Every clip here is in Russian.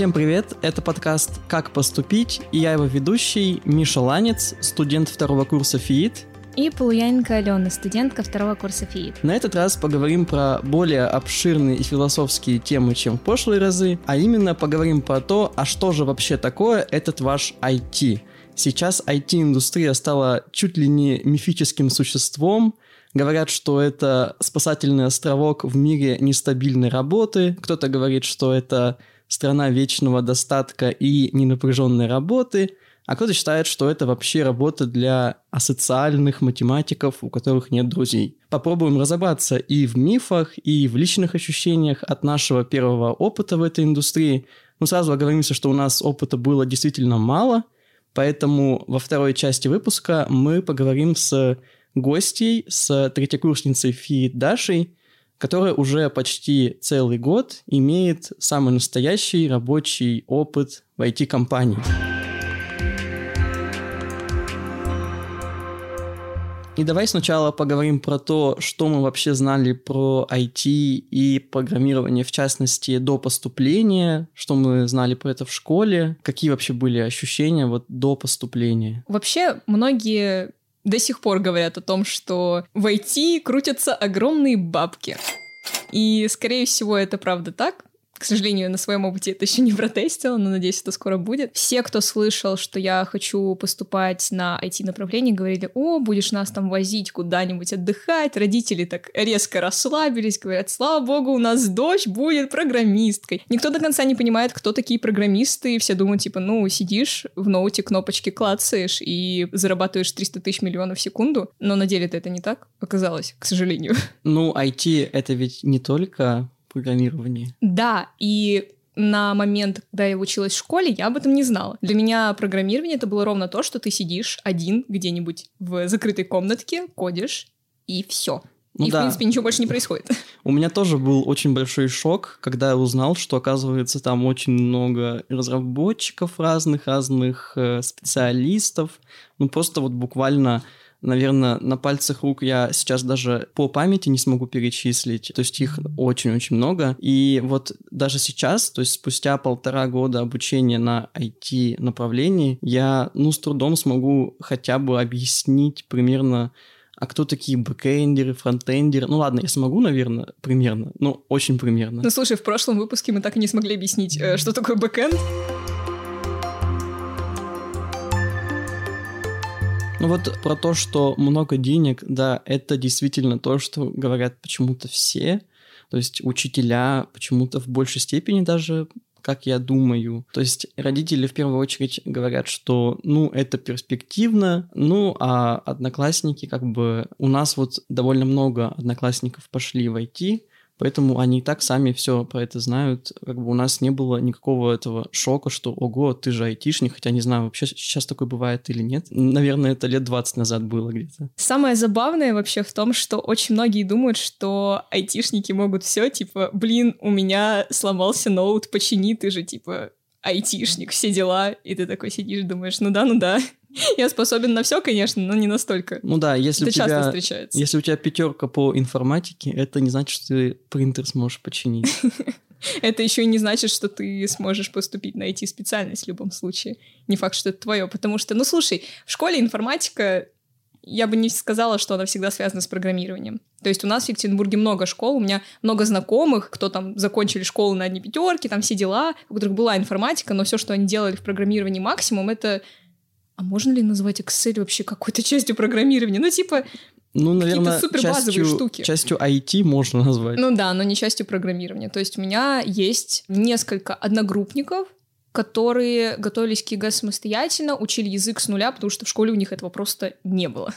Всем привет, это подкаст «Как поступить» и я его ведущий Миша Ланец, студент второго курса ФИИТ. И Полуяненко Алена, студентка второго курса ФИИТ. На этот раз поговорим про более обширные и философские темы, чем в прошлые разы, а именно поговорим про то, а что же вообще такое этот ваш IT. Сейчас IT-индустрия стала чуть ли не мифическим существом, Говорят, что это спасательный островок в мире нестабильной работы. Кто-то говорит, что это страна вечного достатка и ненапряженной работы. А кто-то считает, что это вообще работа для асоциальных математиков, у которых нет друзей. Попробуем разобраться и в мифах, и в личных ощущениях от нашего первого опыта в этой индустрии. Мы сразу оговоримся, что у нас опыта было действительно мало, поэтому во второй части выпуска мы поговорим с гостей, с третьекурсницей Фи Дашей, которая уже почти целый год имеет самый настоящий рабочий опыт в IT-компании. И давай сначала поговорим про то, что мы вообще знали про IT и программирование, в частности, до поступления, что мы знали про это в школе, какие вообще были ощущения вот до поступления. Вообще, многие до сих пор говорят о том, что в IT крутятся огромные бабки. И, скорее всего, это правда так, к сожалению, на своем опыте это еще не протестила, но надеюсь, это скоро будет. Все, кто слышал, что я хочу поступать на IT-направление, говорили, о, будешь нас там возить куда-нибудь отдыхать. Родители так резко расслабились, говорят, слава богу, у нас дочь будет программисткой. Никто до конца не понимает, кто такие программисты, и все думают, типа, ну, сидишь в ноуте, кнопочки клацаешь и зарабатываешь 300 тысяч миллионов в секунду, но на деле это не так оказалось, к сожалению. Ну, IT — это ведь не только программировании. Да, и на момент, когда я училась в школе, я об этом не знала. Для меня программирование это было ровно то, что ты сидишь один где-нибудь в закрытой комнатке, кодишь, и все. Ну и, да. в принципе, ничего больше не происходит. У меня тоже был очень большой шок, когда я узнал, что, оказывается, там очень много разработчиков разных, разных э, специалистов. Ну, просто вот буквально наверное, на пальцах рук я сейчас даже по памяти не смогу перечислить. То есть их очень-очень много. И вот даже сейчас, то есть спустя полтора года обучения на IT-направлении, я, ну, с трудом смогу хотя бы объяснить примерно а кто такие бэкэндеры, фронтендеры? Ну ладно, я смогу, наверное, примерно, но очень примерно. Ну слушай, в прошлом выпуске мы так и не смогли объяснить, э, что такое бэкэнд. Ну вот про то, что много денег, да, это действительно то, что говорят почему-то все. То есть учителя почему-то в большей степени даже как я думаю. То есть родители в первую очередь говорят, что ну это перспективно, ну а одноклассники как бы у нас вот довольно много одноклассников пошли в IT, Поэтому они и так сами все про это знают. Как бы у нас не было никакого этого шока, что ого, ты же айтишник, хотя не знаю, вообще сейчас такое бывает или нет. Наверное, это лет 20 назад было где-то. Самое забавное вообще в том, что очень многие думают, что айтишники могут все, типа, блин, у меня сломался ноут, почини, ты же, типа, айтишник, все дела, и ты такой сидишь, думаешь, ну да, ну да, я способен на все, конечно, но не настолько. Ну да, если это у тебя, часто встречается. Если у тебя пятерка по информатике, это не значит, что ты принтер сможешь починить. Это еще не значит, что ты сможешь поступить на IT-специальность в любом случае. Не факт, что это твое, потому что, ну слушай, в школе информатика я бы не сказала, что она всегда связана с программированием. То есть у нас в Екатеринбурге много школ, у меня много знакомых, кто там закончили школу на одни пятерки, там все дела, у которых была информатика, но все, что они делали в программировании максимум, это а можно ли назвать Excel вообще какой-то частью программирования? Ну, типа, ну, наверное, супер частью, штуки. частью IT можно назвать. Ну да, но не частью программирования. То есть у меня есть несколько одногруппников, которые готовились к ЕГЭ самостоятельно, учили язык с нуля, потому что в школе у них этого просто не было.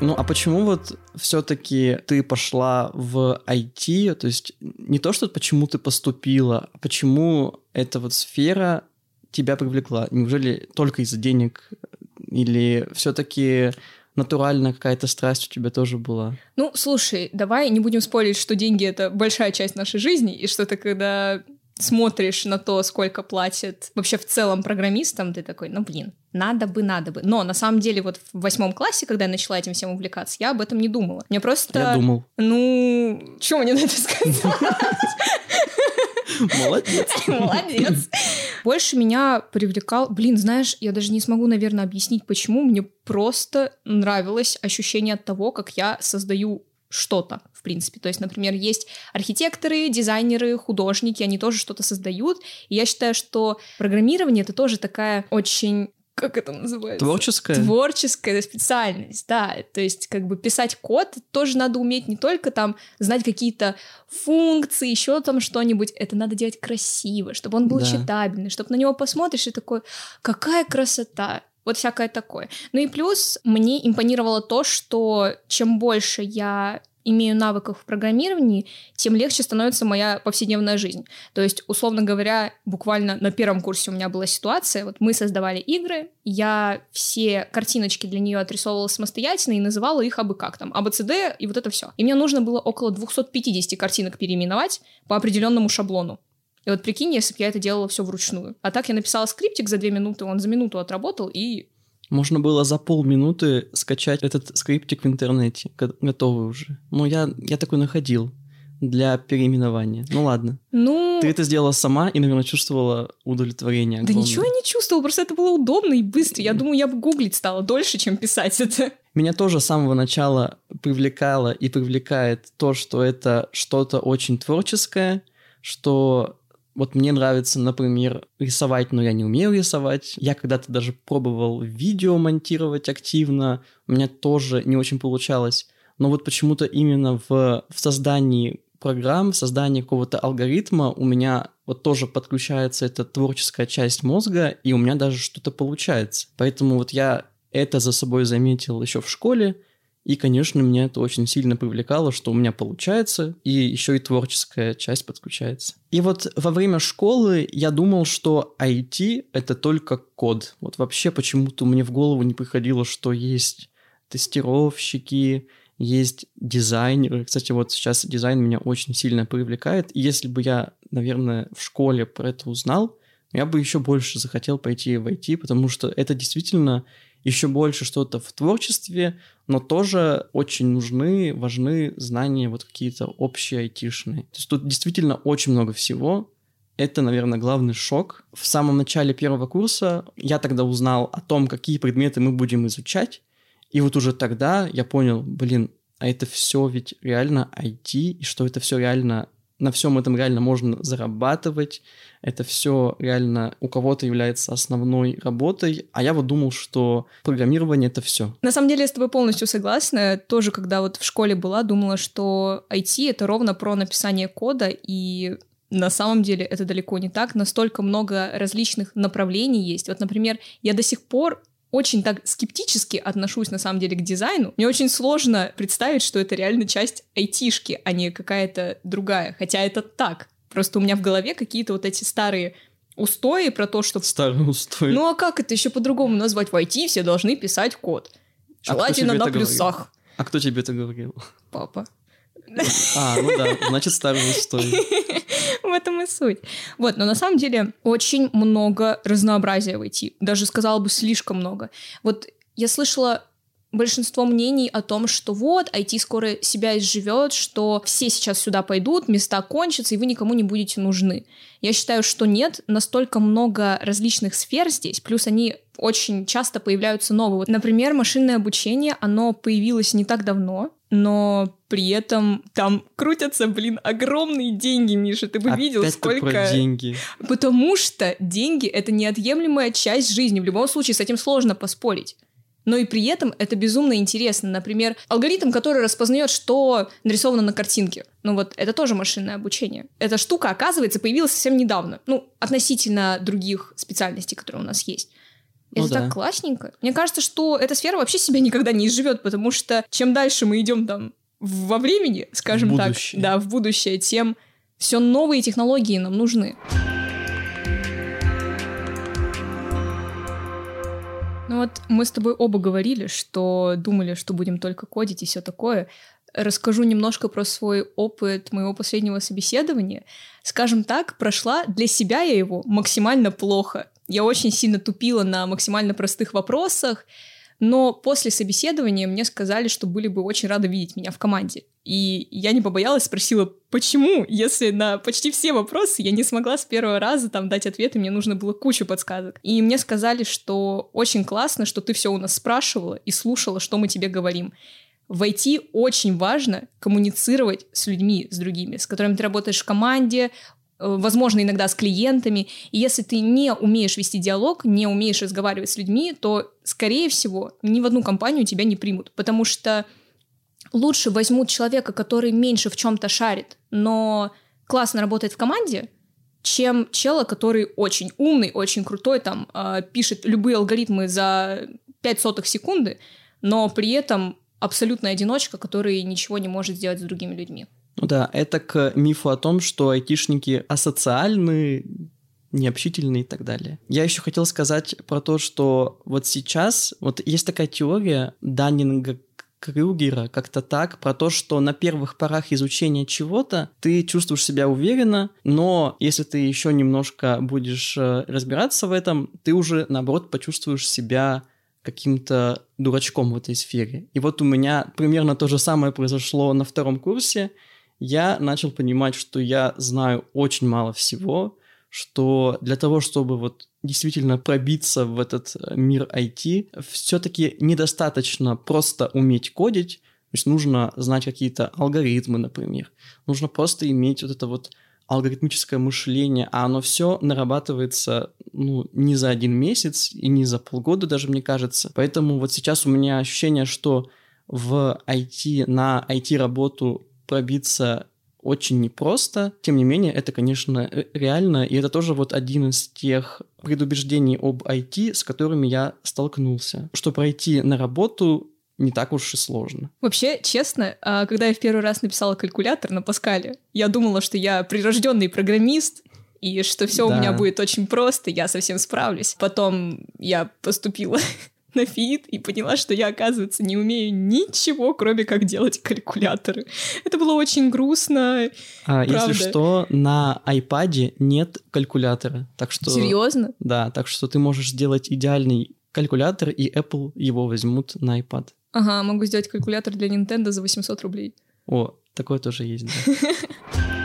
Ну, а почему вот все-таки ты пошла в IT? То есть не то, что почему ты поступила, а почему эта вот сфера тебя привлекла? Неужели только из-за денег? Или все-таки натурально какая-то страсть у тебя тоже была? Ну, слушай, давай не будем спорить, что деньги — это большая часть нашей жизни, и что ты, когда смотришь на то, сколько платят вообще в целом программистам, ты такой, ну блин, надо бы, надо бы. Но на самом деле вот в восьмом классе, когда я начала этим всем увлекаться, я об этом не думала. Мне просто... Я думал. Ну, что мне на это сказать? Молодец. Молодец. Больше меня привлекал... Блин, знаешь, я даже не смогу, наверное, объяснить, почему. Мне просто нравилось ощущение от того, как я создаю что-то, в принципе. То есть, например, есть архитекторы, дизайнеры, художники, они тоже что-то создают. И я считаю, что программирование — это тоже такая очень как это называется? Творческая? Творческая специальность, да. То есть как бы писать код тоже надо уметь не только там знать какие-то функции, еще там что-нибудь. Это надо делать красиво, чтобы он был да. читабельный, чтобы на него посмотришь и такой, какая красота. Вот всякое такое. Ну и плюс мне импонировало то, что чем больше я имею навыков в программировании, тем легче становится моя повседневная жизнь. То есть, условно говоря, буквально на первом курсе у меня была ситуация, вот мы создавали игры, я все картиночки для нее отрисовывала самостоятельно и называла их абы как там, АБЦД и вот это все. И мне нужно было около 250 картинок переименовать по определенному шаблону. И вот прикинь, если бы я это делала все вручную. А так я написала скриптик за две минуты, он за минуту отработал, и можно было за полминуты скачать этот скриптик в интернете, готовый уже. Ну, я, я такой находил для переименования. Ну ладно. Ну... Ты это сделала сама и, наверное, чувствовала удовлетворение. Огромное. Да ничего я не чувствовала, просто это было удобно и быстро. Я думаю, я бы гуглить стала дольше, чем писать это. Меня тоже с самого начала привлекало и привлекает то, что это что-то очень творческое, что вот мне нравится, например, рисовать, но я не умею рисовать. Я когда-то даже пробовал видео монтировать активно. У меня тоже не очень получалось. Но вот почему-то именно в, в создании программ, в создании какого-то алгоритма у меня вот тоже подключается эта творческая часть мозга, и у меня даже что-то получается. Поэтому вот я это за собой заметил еще в школе, и, конечно, меня это очень сильно привлекало, что у меня получается, и еще и творческая часть подключается. И вот во время школы я думал, что IT — это только код. Вот вообще почему-то мне в голову не приходило, что есть тестировщики, есть дизайнеры. Кстати, вот сейчас дизайн меня очень сильно привлекает. И если бы я, наверное, в школе про это узнал, я бы еще больше захотел пойти в IT, потому что это действительно еще больше что-то в творчестве, но тоже очень нужны, важны знания вот какие-то общие айтишные. То есть тут действительно очень много всего. Это, наверное, главный шок. В самом начале первого курса я тогда узнал о том, какие предметы мы будем изучать, и вот уже тогда я понял, блин, а это все ведь реально IT, и что это все реально на всем этом реально можно зарабатывать, это все реально у кого-то является основной работой, а я вот думал, что программирование это все. На самом деле я с тобой полностью согласна. Тоже, когда вот в школе была, думала, что IT это ровно про написание кода, и на самом деле это далеко не так. Настолько много различных направлений есть. Вот, например, я до сих пор очень так скептически отношусь на самом деле к дизайну. Мне очень сложно представить, что это реально часть айтишки, а не какая-то другая. Хотя это так. Просто у меня в голове какие-то вот эти старые устои про то, что... Старые устои. Ну а как это еще по-другому назвать? В IT все должны писать код. А Желательно а на плюсах. Говорил? А кто тебе это говорил? Папа. А, ну да, значит, старые устои. В этом и суть. Вот, но на самом деле очень много разнообразия в IT. Даже сказала бы слишком много. Вот я слышала большинство мнений о том, что вот, IT скоро себя изживет, что все сейчас сюда пойдут, места кончатся, и вы никому не будете нужны. Я считаю, что нет, настолько много различных сфер здесь, плюс они очень часто появляются новые. Вот, например, машинное обучение, оно появилось не так давно, но при этом там крутятся, блин, огромные деньги, Миша. Ты бы Опять видел, сколько... Про деньги. Потому что деньги — это неотъемлемая часть жизни. В любом случае, с этим сложно поспорить но и при этом это безумно интересно. Например, алгоритм, который распознает, что нарисовано на картинке. Ну вот, это тоже машинное обучение. Эта штука, оказывается, появилась совсем недавно. Ну, относительно других специальностей, которые у нас есть. Ну это ну, так да. классненько. Мне кажется, что эта сфера вообще себя никогда не изживет, потому что чем дальше мы идем там во времени, скажем так, да, в будущее, тем все новые технологии нам нужны. Ну вот мы с тобой оба говорили, что думали, что будем только кодить и все такое. расскажу немножко про свой опыт моего последнего собеседования. Скажем так, прошла для себя я его максимально плохо. Я очень сильно тупила на максимально простых вопросах, но после собеседования мне сказали, что были бы очень рады видеть меня в команде. И я не побоялась, спросила, почему, если на почти все вопросы я не смогла с первого раза там дать ответы, мне нужно было кучу подсказок. И мне сказали, что очень классно, что ты все у нас спрашивала и слушала, что мы тебе говорим. В IT очень важно коммуницировать с людьми, с другими, с которыми ты работаешь в команде, возможно, иногда с клиентами. И если ты не умеешь вести диалог, не умеешь разговаривать с людьми, то, скорее всего, ни в одну компанию тебя не примут, потому что лучше возьмут человека, который меньше в чем-то шарит, но классно работает в команде, чем чела, который очень умный, очень крутой, там, э, пишет любые алгоритмы за 5 сотых секунды, но при этом абсолютная одиночка, который ничего не может сделать с другими людьми. Да, это к мифу о том, что айтишники асоциальны, необщительные и так далее. Я еще хотел сказать про то, что вот сейчас, вот есть такая теория Даннинга Крюгера, как-то так, про то, что на первых порах изучения чего-то ты чувствуешь себя уверенно, но если ты еще немножко будешь э, разбираться в этом, ты уже, наоборот, почувствуешь себя каким-то дурачком в этой сфере. И вот у меня примерно то же самое произошло на втором курсе я начал понимать, что я знаю очень мало всего, что для того, чтобы вот действительно пробиться в этот э, мир IT, все-таки недостаточно просто уметь кодить, то есть нужно знать какие-то алгоритмы, например. Нужно просто иметь вот это вот алгоритмическое мышление, а оно все нарабатывается ну, не за один месяц и не за полгода даже, мне кажется. Поэтому вот сейчас у меня ощущение, что в IT, на IT-работу пробиться очень непросто. Тем не менее, это, конечно, реально, и это тоже вот один из тех предубеждений об IT, с которыми я столкнулся. Что пройти на работу не так уж и сложно. Вообще, честно, а, когда я в первый раз написала калькулятор на Паскале, я думала, что я прирожденный программист, и что все да. у меня будет очень просто, я совсем справлюсь. Потом я поступила на фит и поняла, что я, оказывается, не умею ничего, кроме как делать калькуляторы. Это было очень грустно. А, если что, на iPad нет калькулятора. Так что... Серьезно? Да, так что ты можешь сделать идеальный калькулятор, и Apple его возьмут на iPad. Ага, могу сделать калькулятор для Nintendo за 800 рублей. О, такое тоже есть, да.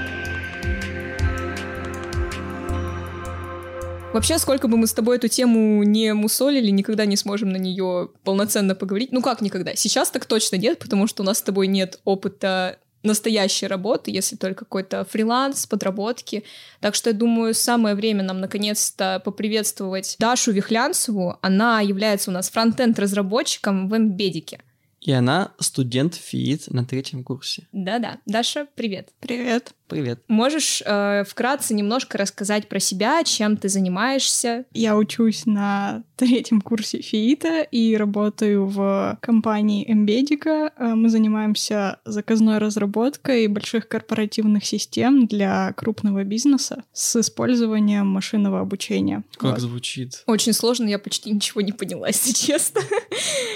Вообще, сколько бы мы с тобой эту тему не мусолили, никогда не сможем на нее полноценно поговорить. Ну как никогда? Сейчас так точно нет, потому что у нас с тобой нет опыта настоящей работы, если только какой-то фриланс, подработки. Так что я думаю, самое время нам наконец-то поприветствовать Дашу Вихлянцеву. Она является у нас фронтенд-разработчиком в Эмбедике. И она студент ФИИТ на третьем курсе. Да-да. Даша, привет. Привет. Привет. Можешь э, вкратце немножко рассказать про себя, чем ты занимаешься? Я учусь на третьем курсе ФИИТа и работаю в компании Эмбедика. Мы занимаемся заказной разработкой больших корпоративных систем для крупного бизнеса с использованием машинного обучения. Как вот. звучит? Очень сложно, я почти ничего не поняла, если честно.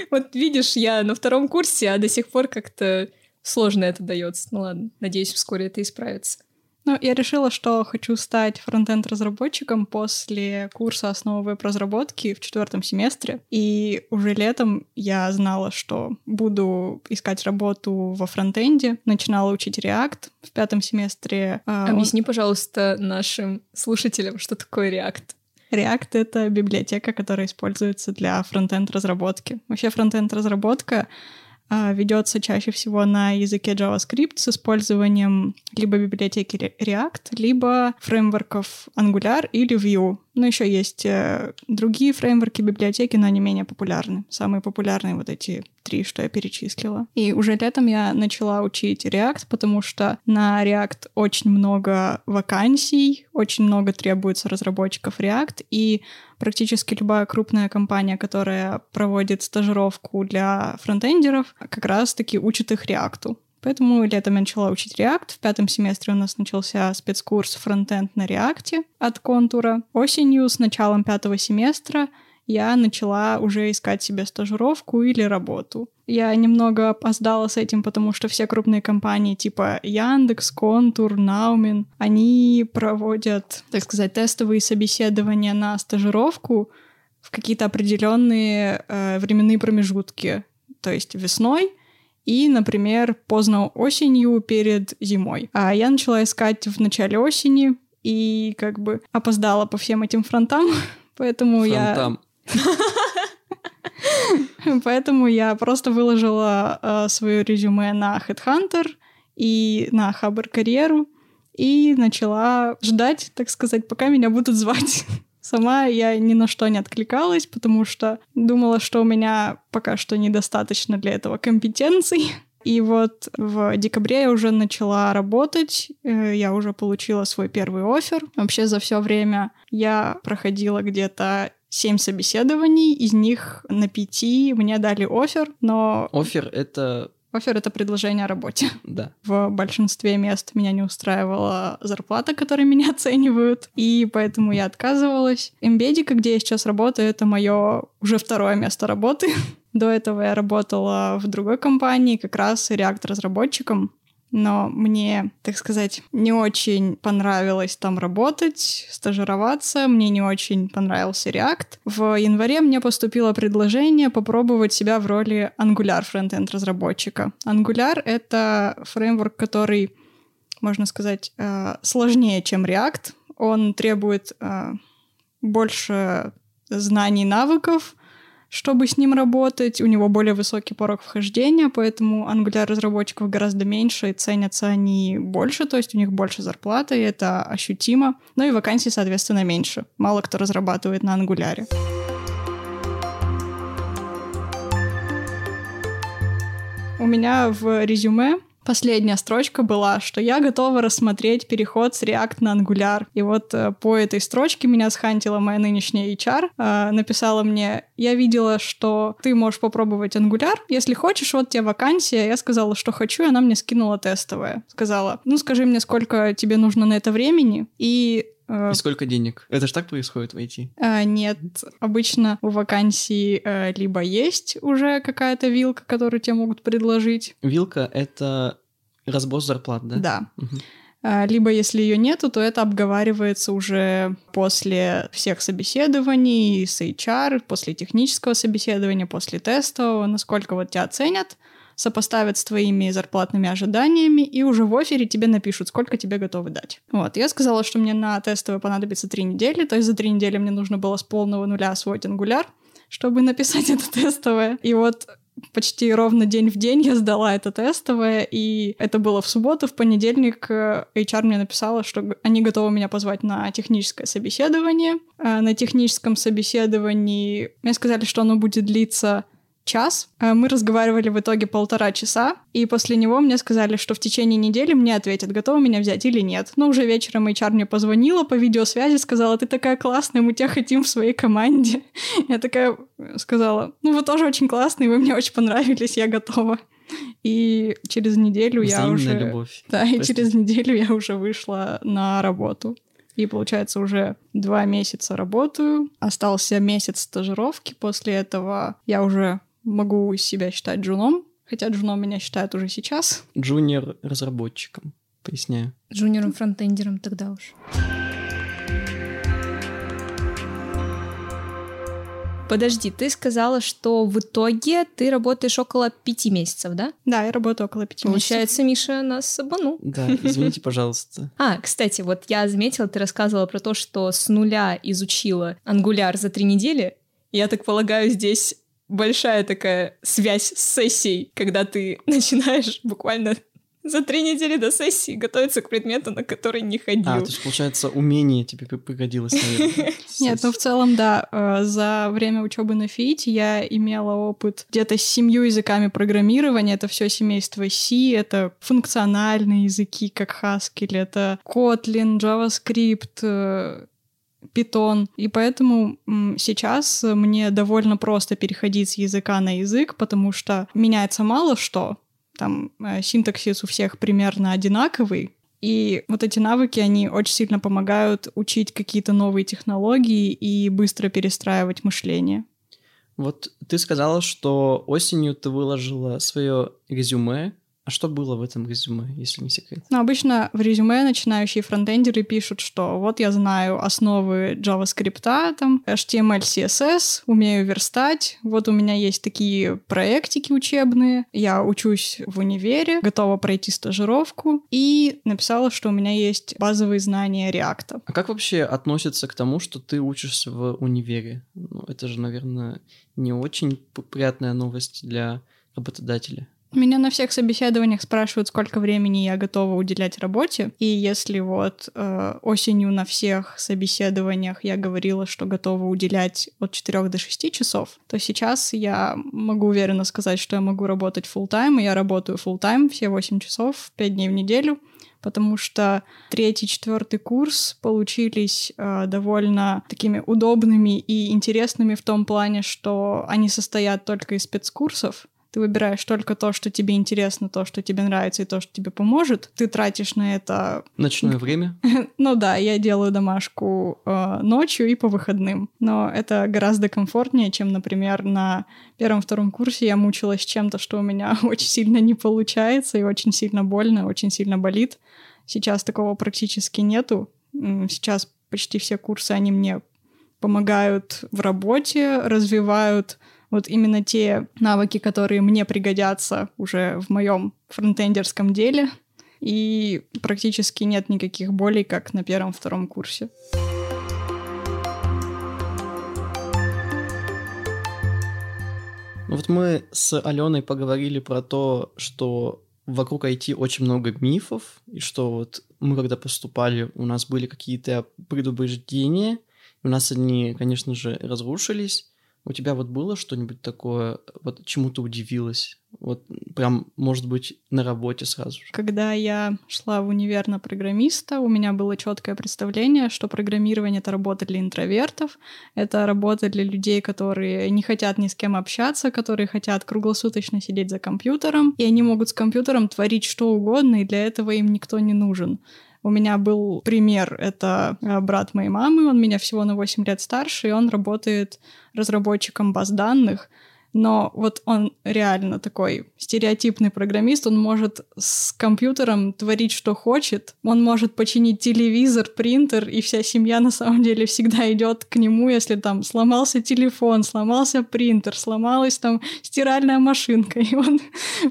Вот видишь, я на втором курсе, а до сих пор как-то сложно это дается. Ну ладно, надеюсь, вскоре это исправится. Ну, я решила, что хочу стать фронтенд-разработчиком после курса основы веб-разработки в четвертом семестре. И уже летом я знала, что буду искать работу во фронтенде. Начинала учить React в пятом семестре. А, Объясни, он... пожалуйста, нашим слушателям, что такое React. React — это библиотека, которая используется для фронтенд-разработки. Вообще фронтенд-разработка ведется чаще всего на языке JavaScript с использованием либо библиотеки React, либо фреймворков Angular или Vue. Но еще есть э, другие фреймворки, библиотеки, но они менее популярны. Самые популярные вот эти три, что я перечислила. И уже летом я начала учить React, потому что на React очень много вакансий, очень много требуется разработчиков React, и практически любая крупная компания, которая проводит стажировку для фронтендеров, как раз-таки учит их React. Поэтому летом я начала учить React. В пятом семестре у нас начался спецкурс фронтенд на React от контура. Осенью с началом пятого семестра я начала уже искать себе стажировку или работу. Я немного опоздала с этим, потому что все крупные компании типа Яндекс, Контур, Наумин, они проводят, так сказать, тестовые собеседования на стажировку в какие-то определенные э, временные промежутки, то есть весной и, например, поздно осенью перед зимой. А я начала искать в начале осени и как бы опоздала по всем этим фронтам, поэтому Фронтам. я... Поэтому я просто выложила э, свое резюме на Headhunter и на Хабр карьеру и начала ждать, так сказать, пока меня будут звать. Сама я ни на что не откликалась, потому что думала, что у меня пока что недостаточно для этого компетенций. И вот в декабре я уже начала работать, э, я уже получила свой первый офер. Вообще за все время я проходила где-то семь собеседований, из них на пяти мне дали офер, но... Офер — это Офер — это предложение о работе. Да. В большинстве мест меня не устраивала зарплата, которой меня оценивают, и поэтому я отказывалась. Эмбедика, где я сейчас работаю, это мое уже второе место работы. До этого я работала в другой компании, как раз React-разработчиком но мне, так сказать, не очень понравилось там работать, стажироваться, мне не очень понравился React. В январе мне поступило предложение попробовать себя в роли Angular фронтенд разработчика. Angular — это фреймворк, который, можно сказать, э, сложнее, чем React. Он требует э, больше знаний, навыков, чтобы с ним работать. У него более высокий порог вхождения, поэтому Angular разработчиков гораздо меньше, и ценятся они больше, то есть у них больше зарплаты, и это ощутимо. Ну и вакансий, соответственно, меньше. Мало кто разрабатывает на Angular. У меня в резюме Последняя строчка была, что я готова рассмотреть переход с React на Angular. И вот э, по этой строчке меня схантила моя нынешняя HR, э, написала мне, я видела, что ты можешь попробовать Angular, если хочешь, вот тебе вакансия. Я сказала, что хочу, и она мне скинула тестовое. Сказала, ну скажи мне, сколько тебе нужно на это времени, и э, и сколько денег? Это же так происходит в IT? А, нет, обычно у вакансии а, либо есть уже какая-то вилка, которую тебе могут предложить. Вилка — это разброс зарплат, да? Да. Угу. Либо если ее нету, то это обговаривается уже после всех собеседований с HR, после технического собеседования, после тестового, насколько вот тебя оценят, сопоставят с твоими зарплатными ожиданиями, и уже в офере тебе напишут, сколько тебе готовы дать. Вот, я сказала, что мне на тестовое понадобится три недели, то есть за три недели мне нужно было с полного нуля освоить ангуляр, чтобы написать это тестовое. И вот почти ровно день в день я сдала это тестовое, и это было в субботу, в понедельник HR э, мне написала, что они готовы меня позвать на техническое собеседование. Э, на техническом собеседовании мне сказали, что оно будет длиться час. Э, мы разговаривали в итоге полтора часа, и после него мне сказали, что в течение недели мне ответят, готовы меня взять или нет. Но уже вечером HR мне позвонила по видеосвязи, сказала, ты такая классная, мы тебя хотим в своей команде. Я такая сказала, ну вы тоже очень классные, вы мне очень понравились, я готова. И через неделю я уже... любовь. Да, и через неделю я уже вышла на работу. И, получается, уже два месяца работаю. Остался месяц стажировки. После этого я уже могу себя считать джуном, хотя джуном меня считают уже сейчас. Junior разработчиком, поясняю. Джуниором фронтендером тогда уж. Подожди, ты сказала, что в итоге ты работаешь около пяти месяцев, да? Да, я работаю около пяти Получается, месяцев. Миша нас обманул. Да, извините, пожалуйста. А, кстати, вот я заметила, ты рассказывала про то, что с нуля изучила ангуляр за три недели. Я так полагаю, здесь большая такая связь с сессией, когда ты начинаешь буквально за три недели до сессии готовиться к предмету, на который не ходил. А, то есть, получается, умение тебе пригодилось, наверное. Нет, ну в целом, да. Э, за время учебы на ФИИТе я имела опыт где-то с семью языками программирования. Это все семейство C, это функциональные языки, как Haskell, это Kotlin, JavaScript, э, Python. И поэтому сейчас мне довольно просто переходить с языка на язык, потому что меняется мало что. Там э, синтаксис у всех примерно одинаковый, И вот эти навыки, они очень сильно помогают учить какие-то новые технологии и быстро перестраивать мышление. Вот ты сказала, что осенью ты выложила свое резюме а что было в этом резюме, если не секрет? Ну, обычно в резюме начинающие фронтендеры пишут, что вот я знаю основы JavaScript, там, HTML, CSS, умею верстать, вот у меня есть такие проектики учебные, я учусь в универе, готова пройти стажировку, и написала, что у меня есть базовые знания React. А как вообще относится к тому, что ты учишься в универе? Ну, это же, наверное, не очень приятная новость для работодателя. Меня на всех собеседованиях спрашивают, сколько времени я готова уделять работе. И если вот э, осенью на всех собеседованиях я говорила, что готова уделять от 4 до 6 часов, то сейчас я могу уверенно сказать, что я могу работать full тайм и я работаю full тайм все 8 часов, 5 дней в неделю потому что третий, четвертый курс получились э, довольно такими удобными и интересными в том плане, что они состоят только из спецкурсов, ты выбираешь только то, что тебе интересно, то, что тебе нравится и то, что тебе поможет. Ты тратишь на это... Ночное время? ну да, я делаю домашку э, ночью и по выходным. Но это гораздо комфортнее, чем, например, на первом-втором курсе я мучилась чем-то, что у меня очень сильно не получается и очень сильно больно, очень сильно болит. Сейчас такого практически нету. Сейчас почти все курсы, они мне помогают в работе, развивают вот именно те навыки, которые мне пригодятся уже в моем фронтендерском деле. И практически нет никаких болей, как на первом-втором курсе. Ну вот мы с Аленой поговорили про то, что вокруг IT очень много мифов, и что вот мы когда поступали, у нас были какие-то предубеждения, у нас они, конечно же, разрушились, у тебя вот было что-нибудь такое, вот чему ты удивилась? Вот прям, может быть, на работе сразу же. Когда я шла в универ на программиста, у меня было четкое представление, что программирование — это работа для интровертов, это работа для людей, которые не хотят ни с кем общаться, которые хотят круглосуточно сидеть за компьютером, и они могут с компьютером творить что угодно, и для этого им никто не нужен. У меня был пример, это э, брат моей мамы, он меня всего на 8 лет старше, и он работает разработчиком баз данных, но вот он реально такой стереотипный программист, он может с компьютером творить, что хочет, он может починить телевизор, принтер, и вся семья на самом деле всегда идет к нему, если там сломался телефон, сломался принтер, сломалась там стиральная машинка, и он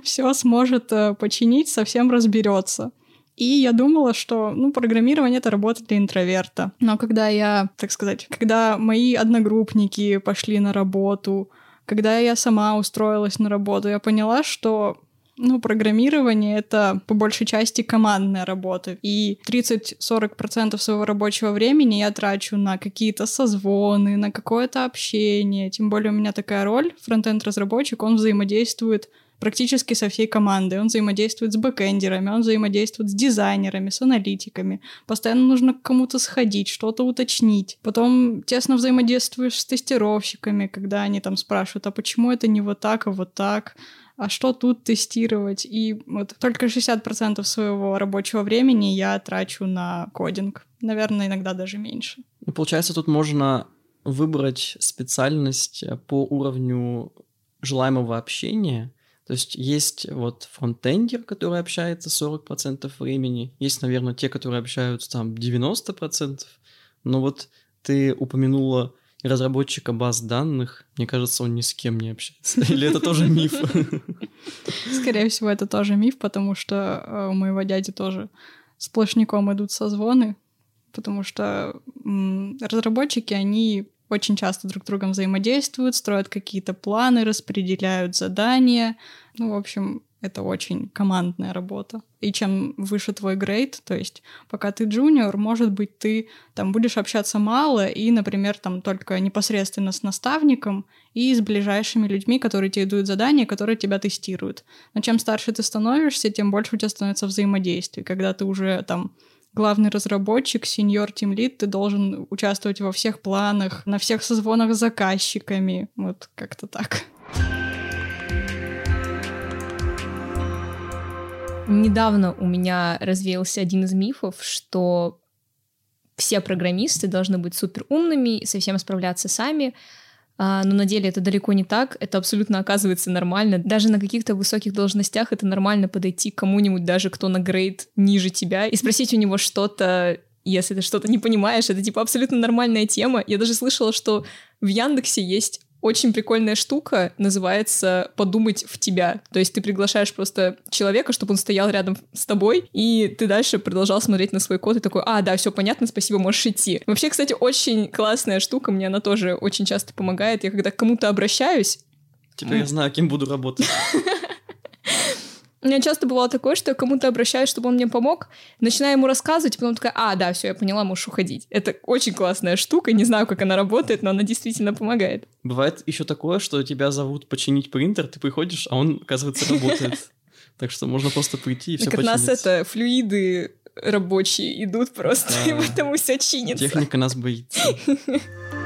все сможет э, починить, совсем разберется. И я думала, что, ну, программирование — это работа для интроверта. Но когда я, так сказать, когда мои одногруппники пошли на работу, когда я сама устроилась на работу, я поняла, что ну, программирование — это по большей части командная работа. И 30-40% своего рабочего времени я трачу на какие-то созвоны, на какое-то общение. Тем более у меня такая роль, фронтенд-разработчик, он взаимодействует практически со всей командой. Он взаимодействует с бэкэндерами, он взаимодействует с дизайнерами, с аналитиками. Постоянно нужно к кому-то сходить, что-то уточнить. Потом тесно взаимодействуешь с тестировщиками, когда они там спрашивают, а почему это не вот так, а вот так? а что тут тестировать. И вот только 60% своего рабочего времени я трачу на кодинг. Наверное, иногда даже меньше. Ну, получается, тут можно выбрать специальность по уровню желаемого общения, то есть есть вот фронтендер, который общается 40% времени, есть, наверное, те, которые общаются там 90%, но вот ты упомянула разработчика баз данных, мне кажется, он ни с кем не общается. Или это тоже миф? Скорее всего, это тоже миф, потому что э, у моего дяди тоже сплошняком идут созвоны, потому что разработчики, они очень часто друг с другом взаимодействуют, строят какие-то планы, распределяют задания. Ну, в общем, это очень командная работа. И чем выше твой грейд, то есть пока ты джуниор, может быть, ты там будешь общаться мало и, например, там только непосредственно с наставником и с ближайшими людьми, которые тебе дают задания, которые тебя тестируют. Но чем старше ты становишься, тем больше у тебя становится взаимодействий. Когда ты уже там главный разработчик, сеньор тимлит, ты должен участвовать во всех планах, на всех созвонах с заказчиками. Вот как-то так. Недавно у меня развеялся один из мифов, что все программисты должны быть супер умными и совсем справляться сами. А, но на деле это далеко не так. Это абсолютно оказывается нормально. Даже на каких-то высоких должностях это нормально подойти к кому-нибудь, даже кто на грейд ниже тебя, и спросить у него что-то если ты что-то не понимаешь, это типа абсолютно нормальная тема. Я даже слышала, что в Яндексе есть очень прикольная штука, называется «подумать в тебя». То есть ты приглашаешь просто человека, чтобы он стоял рядом с тобой, и ты дальше продолжал смотреть на свой код и такой, а, да, все понятно, спасибо, можешь идти. Вообще, кстати, очень классная штука, мне она тоже очень часто помогает. Я когда к кому-то обращаюсь... Теперь я знаю, кем буду работать. У меня часто бывало такое, что я кому-то обращаюсь, чтобы он мне помог, начинаю ему рассказывать, и потом такая, а, да, все, я поняла, можешь уходить. Это очень классная штука, не знаю, как она работает, но она действительно помогает. Бывает еще такое, что тебя зовут починить принтер, ты приходишь, а он, оказывается, работает. Так что можно просто прийти и все починить. Нас это флюиды рабочие идут просто, и поэтому все чинится. Техника нас боится.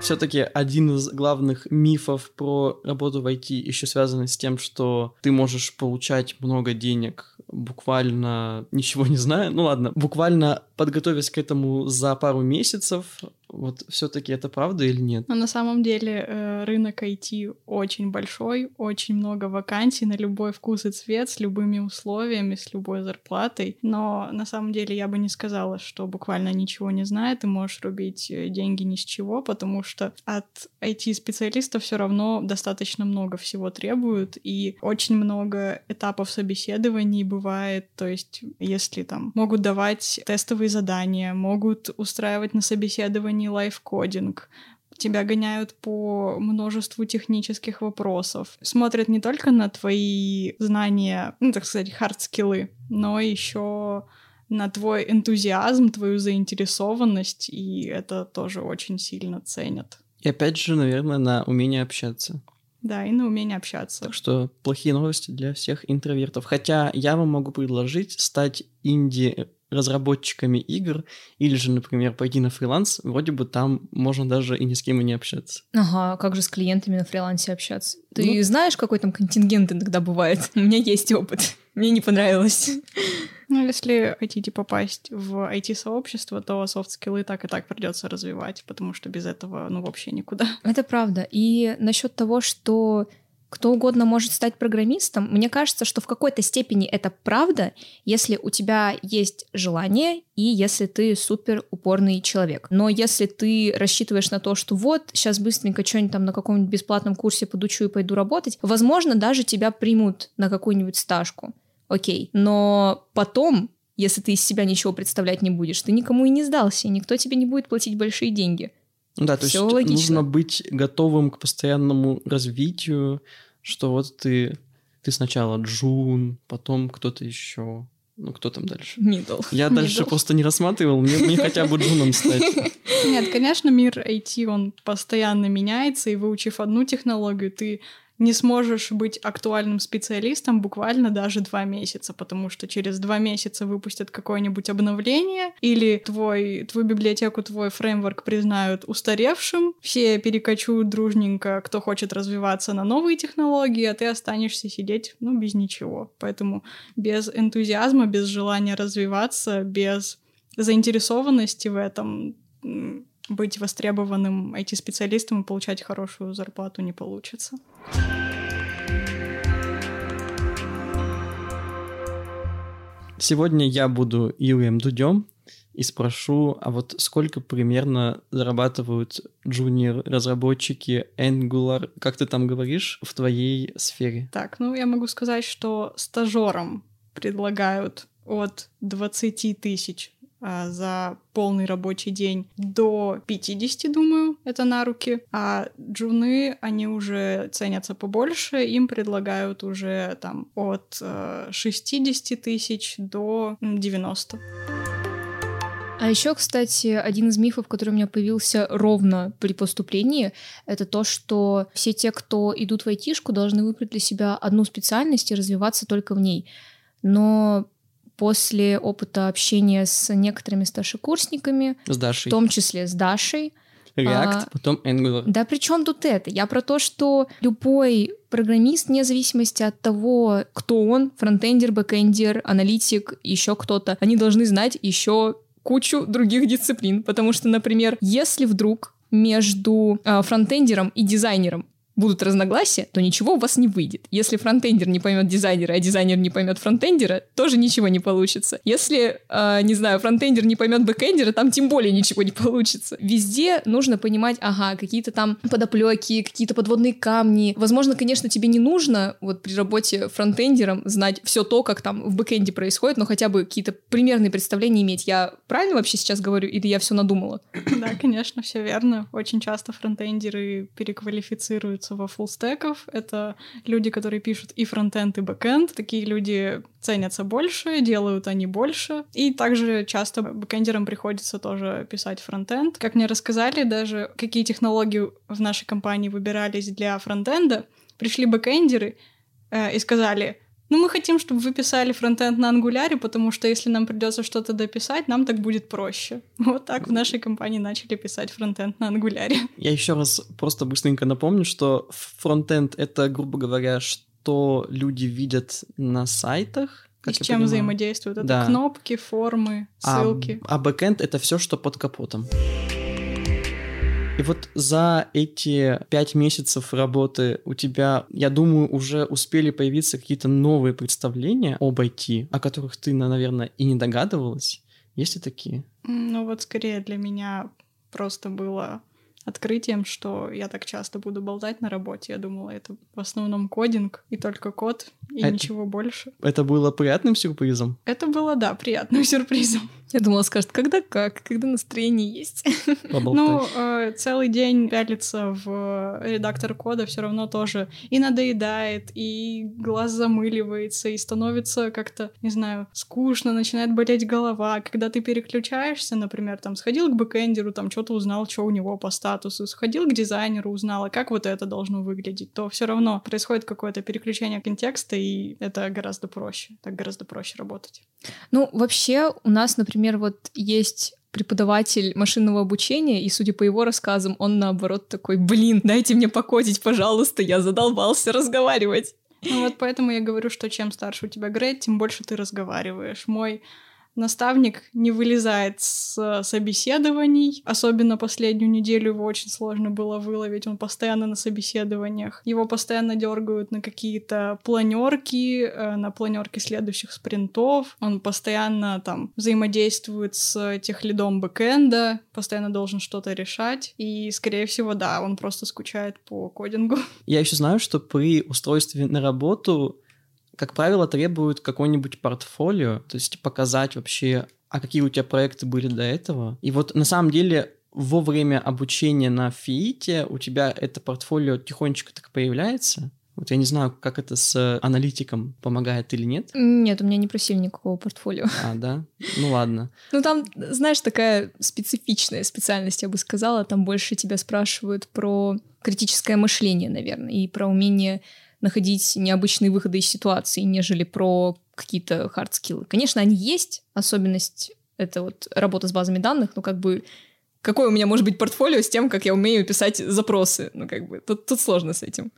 Все-таки один из главных мифов про работу в IT еще связан с тем, что ты можешь получать много денег буквально ничего не зная. Ну ладно, буквально подготовясь к этому за пару месяцев, вот все-таки это правда или нет? Но на самом деле э, рынок IT очень большой, очень много вакансий на любой вкус и цвет, с любыми условиями, с любой зарплатой. Но на самом деле я бы не сказала, что буквально ничего не знает, ты можешь рубить э, деньги ни с чего, потому что от IT-специалистов все равно достаточно много всего требуют, и очень много этапов собеседований бывает, то есть если там могут давать тестовые задания, могут устраивать на собеседовании не лайфкодинг, тебя гоняют по множеству технических вопросов. Смотрят не только на твои знания, ну, так сказать, хард-скиллы, но еще на твой энтузиазм, твою заинтересованность, и это тоже очень сильно ценят. И опять же, наверное, на умение общаться. Да, и на умение общаться. Так что плохие новости для всех интровертов. Хотя я вам могу предложить стать инди разработчиками игр, или же, например, пойти на фриланс, вроде бы там можно даже и ни с кем и не общаться. Ага, как же с клиентами на фрилансе общаться? Ты ну, знаешь, какой там контингент иногда бывает? У меня есть опыт. Мне не понравилось. Ну, если хотите попасть в IT-сообщество, то софт-скиллы так и так придется развивать, потому что без этого, ну, вообще никуда. Это правда. И насчет того, что кто угодно может стать программистом. Мне кажется, что в какой-то степени это правда, если у тебя есть желание и если ты супер упорный человек. Но если ты рассчитываешь на то, что вот, сейчас быстренько что-нибудь там на каком-нибудь бесплатном курсе подучу и пойду работать, возможно, даже тебя примут на какую-нибудь стажку. Окей. Но потом если ты из себя ничего представлять не будешь, ты никому и не сдался, и никто тебе не будет платить большие деньги. Да, то есть логично. нужно быть готовым к постоянному развитию, что вот ты, ты сначала Джун, потом кто-то еще. Ну, кто там дальше? Middle. Я Middle. дальше просто не рассматривал, мне, мне хотя бы Джуном стать. Нет, конечно, мир IT, он постоянно меняется, и выучив одну технологию, ты не сможешь быть актуальным специалистом буквально даже два месяца, потому что через два месяца выпустят какое-нибудь обновление, или твой, твою библиотеку, твой фреймворк признают устаревшим, все перекочуют дружненько, кто хочет развиваться на новые технологии, а ты останешься сидеть, ну, без ничего. Поэтому без энтузиазма, без желания развиваться, без заинтересованности в этом быть востребованным IT-специалистом и получать хорошую зарплату не получится. Сегодня я буду Юрием Дудем и спрошу, а вот сколько примерно зарабатывают джуниор-разработчики Angular, как ты там говоришь, в твоей сфере? Так, ну я могу сказать, что стажерам предлагают от 20 тысяч за полный рабочий день до 50, думаю, это на руки. А джуны, они уже ценятся побольше, им предлагают уже там от 60 э, тысяч до 90. А еще, кстати, один из мифов, который у меня появился ровно при поступлении, это то, что все те, кто идут в айтишку, должны выбрать для себя одну специальность и развиваться только в ней. Но после опыта общения с некоторыми старшекурсниками, с Дашей. в том числе с Дашей, React, А, потом Angular. Да при чем тут это? Я про то, что любой программист, вне зависимости от того, кто он, фронтендер, бэкендер, аналитик, еще кто-то, они должны знать еще кучу других дисциплин. Потому что, например, если вдруг между а, фронтендером и дизайнером будут разногласия, то ничего у вас не выйдет. Если фронтендер не поймет дизайнера, а дизайнер не поймет фронтендера, тоже ничего не получится. Если, э, не знаю, фронтендер не поймет бэкендера, там тем более ничего не получится. Везде нужно понимать, ага, какие-то там подоплеки, какие-то подводные камни. Возможно, конечно, тебе не нужно вот при работе фронтендером знать все то, как там в бэкенде происходит, но хотя бы какие-то примерные представления иметь. Я правильно вообще сейчас говорю, или я все надумала? Да, конечно, все верно. Очень часто фронтендеры переквалифицируются во fullstack ов. Это люди, которые пишут и фронтенд, и бэкенд. Такие люди ценятся больше, делают они больше. И также часто бэкендерам приходится тоже писать фронтенд. Как мне рассказали, даже какие технологии в нашей компании выбирались для фронтенда, пришли бэкендеры э, и сказали, ну, мы хотим, чтобы вы писали фронтенд на Angular е, потому что если нам придется что-то дописать, нам так будет проще. Вот так в нашей компании начали писать фронтенд на Angular е. Я еще раз просто быстренько напомню, что фронтенд — это, грубо говоря, что люди видят на сайтах, и с чем понимаю. взаимодействуют? Это Да. кнопки, формы, А, ссылки. а бэкэнд — это все, что под капотом. И вот за эти пять месяцев работы у тебя, я думаю, уже успели появиться какие-то новые представления об IT, о которых ты, наверное, и не догадывалась. Есть ли такие? Ну вот скорее для меня просто было открытием, что я так часто буду болтать на работе. Я думала, это в основном кодинг и только код, и Это- ничего больше. Это было приятным сюрпризом? Это было, да, приятным сюрпризом. Я думала, скажет, когда как, когда настроение есть. Ну, э, целый день пялиться в редактор кода все равно тоже и надоедает, и глаз замыливается, и становится как-то, не знаю, скучно, начинает болеть голова. Когда ты переключаешься, например, там, сходил к бэкэндеру, там, что-то узнал, что у него по статусу, сходил к дизайнеру, узнал, а как вот это должно выглядеть, то все равно происходит какое-то переключение контекста, и это гораздо проще. Так гораздо проще работать. Ну, вообще, у нас, например, вот есть преподаватель машинного обучения, и, судя по его рассказам, он, наоборот, такой, блин, дайте мне покодить, пожалуйста, я задолбался разговаривать. Ну вот поэтому я говорю, что чем старше у тебя грейд, тем больше ты разговариваешь. Мой наставник не вылезает с собеседований. Особенно последнюю неделю его очень сложно было выловить. Он постоянно на собеседованиях. Его постоянно дергают на какие-то планерки, э, на планерки следующих спринтов. Он постоянно там взаимодействует с техлидом бэкэнда, постоянно должен что-то решать. И, скорее всего, да, он просто скучает по кодингу. Я еще знаю, что при устройстве на работу, как правило, требуют какое-нибудь портфолио, то есть показать вообще, а какие у тебя проекты были до этого. И вот на самом деле во время обучения на ФИИТе у тебя это портфолио тихонечко так появляется. Вот я не знаю, как это с аналитиком помогает или нет. Нет, у меня не просили никакого портфолио. А, да? Ну ладно. Ну, там, знаешь, такая специфичная специальность, я бы сказала. Там больше тебя спрашивают про критическое мышление, наверное, и про умение находить необычные выходы из ситуации, нежели про какие-то hard skill ы. Конечно, они есть, особенность — это вот работа с базами данных, но как бы какое у меня может быть портфолио с тем, как я умею писать запросы? Ну, как бы тут, тут сложно с этим.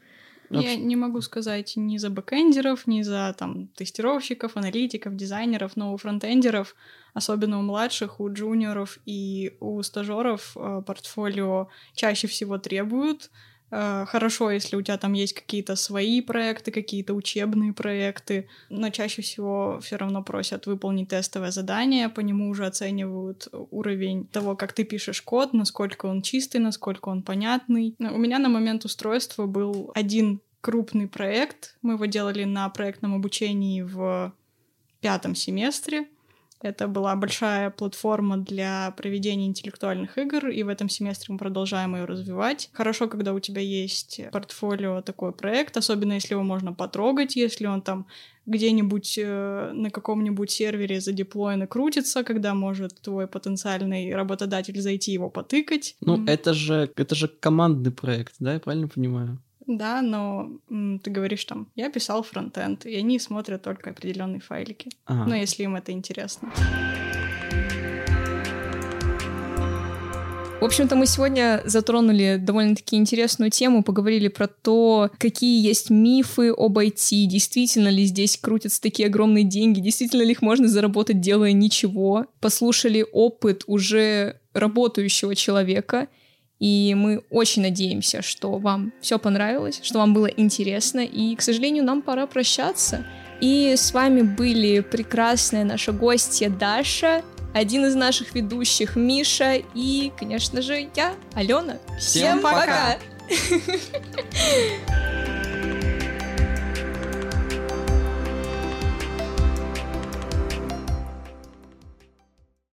Я не могу сказать ни за бэкэндеров, ни за там тестировщиков, аналитиков, дизайнеров, но у фронтендеров, особенно у младших, у джуниоров и у стажеров э, портфолио чаще всего требуют. Э, Хорошо, если у тебя там есть какие-то свои проекты, какие-то учебные проекты, но чаще всего все равно просят выполнить тестовое задание, по нему уже оценивают уровень того, как ты пишешь код, насколько он чистый, насколько он понятный. У меня на момент устройства был один крупный проект. Мы его делали на проектном обучении в пятом семестре. Это была большая платформа для проведения интеллектуальных игр, и в этом семестре мы продолжаем ее развивать. Хорошо, когда у тебя есть портфолио такой проект, особенно если его можно потрогать, если он там где-нибудь э, на каком-нибудь сервере задеплоен и крутится, когда может твой потенциальный работодатель зайти его потыкать. Ну, М, это же, это же командный проект, да, я правильно понимаю? Да, но м, ты говоришь там, я писал фронтенд, и они смотрят только определенные файлики. Ага. Ну, если им это интересно. В общем-то, мы сегодня затронули довольно-таки интересную тему, поговорили про то, какие есть мифы об IT, действительно ли здесь крутятся такие огромные деньги, действительно ли их можно заработать, делая ничего. Послушали опыт уже работающего человека, и мы очень надеемся, что вам все понравилось, что вам было интересно, и, к сожалению, нам пора прощаться. И с вами были прекрасная наша гостья Даша один из наших ведущих Миша и, конечно же, я, Алена. Всем, Всем пока! пока.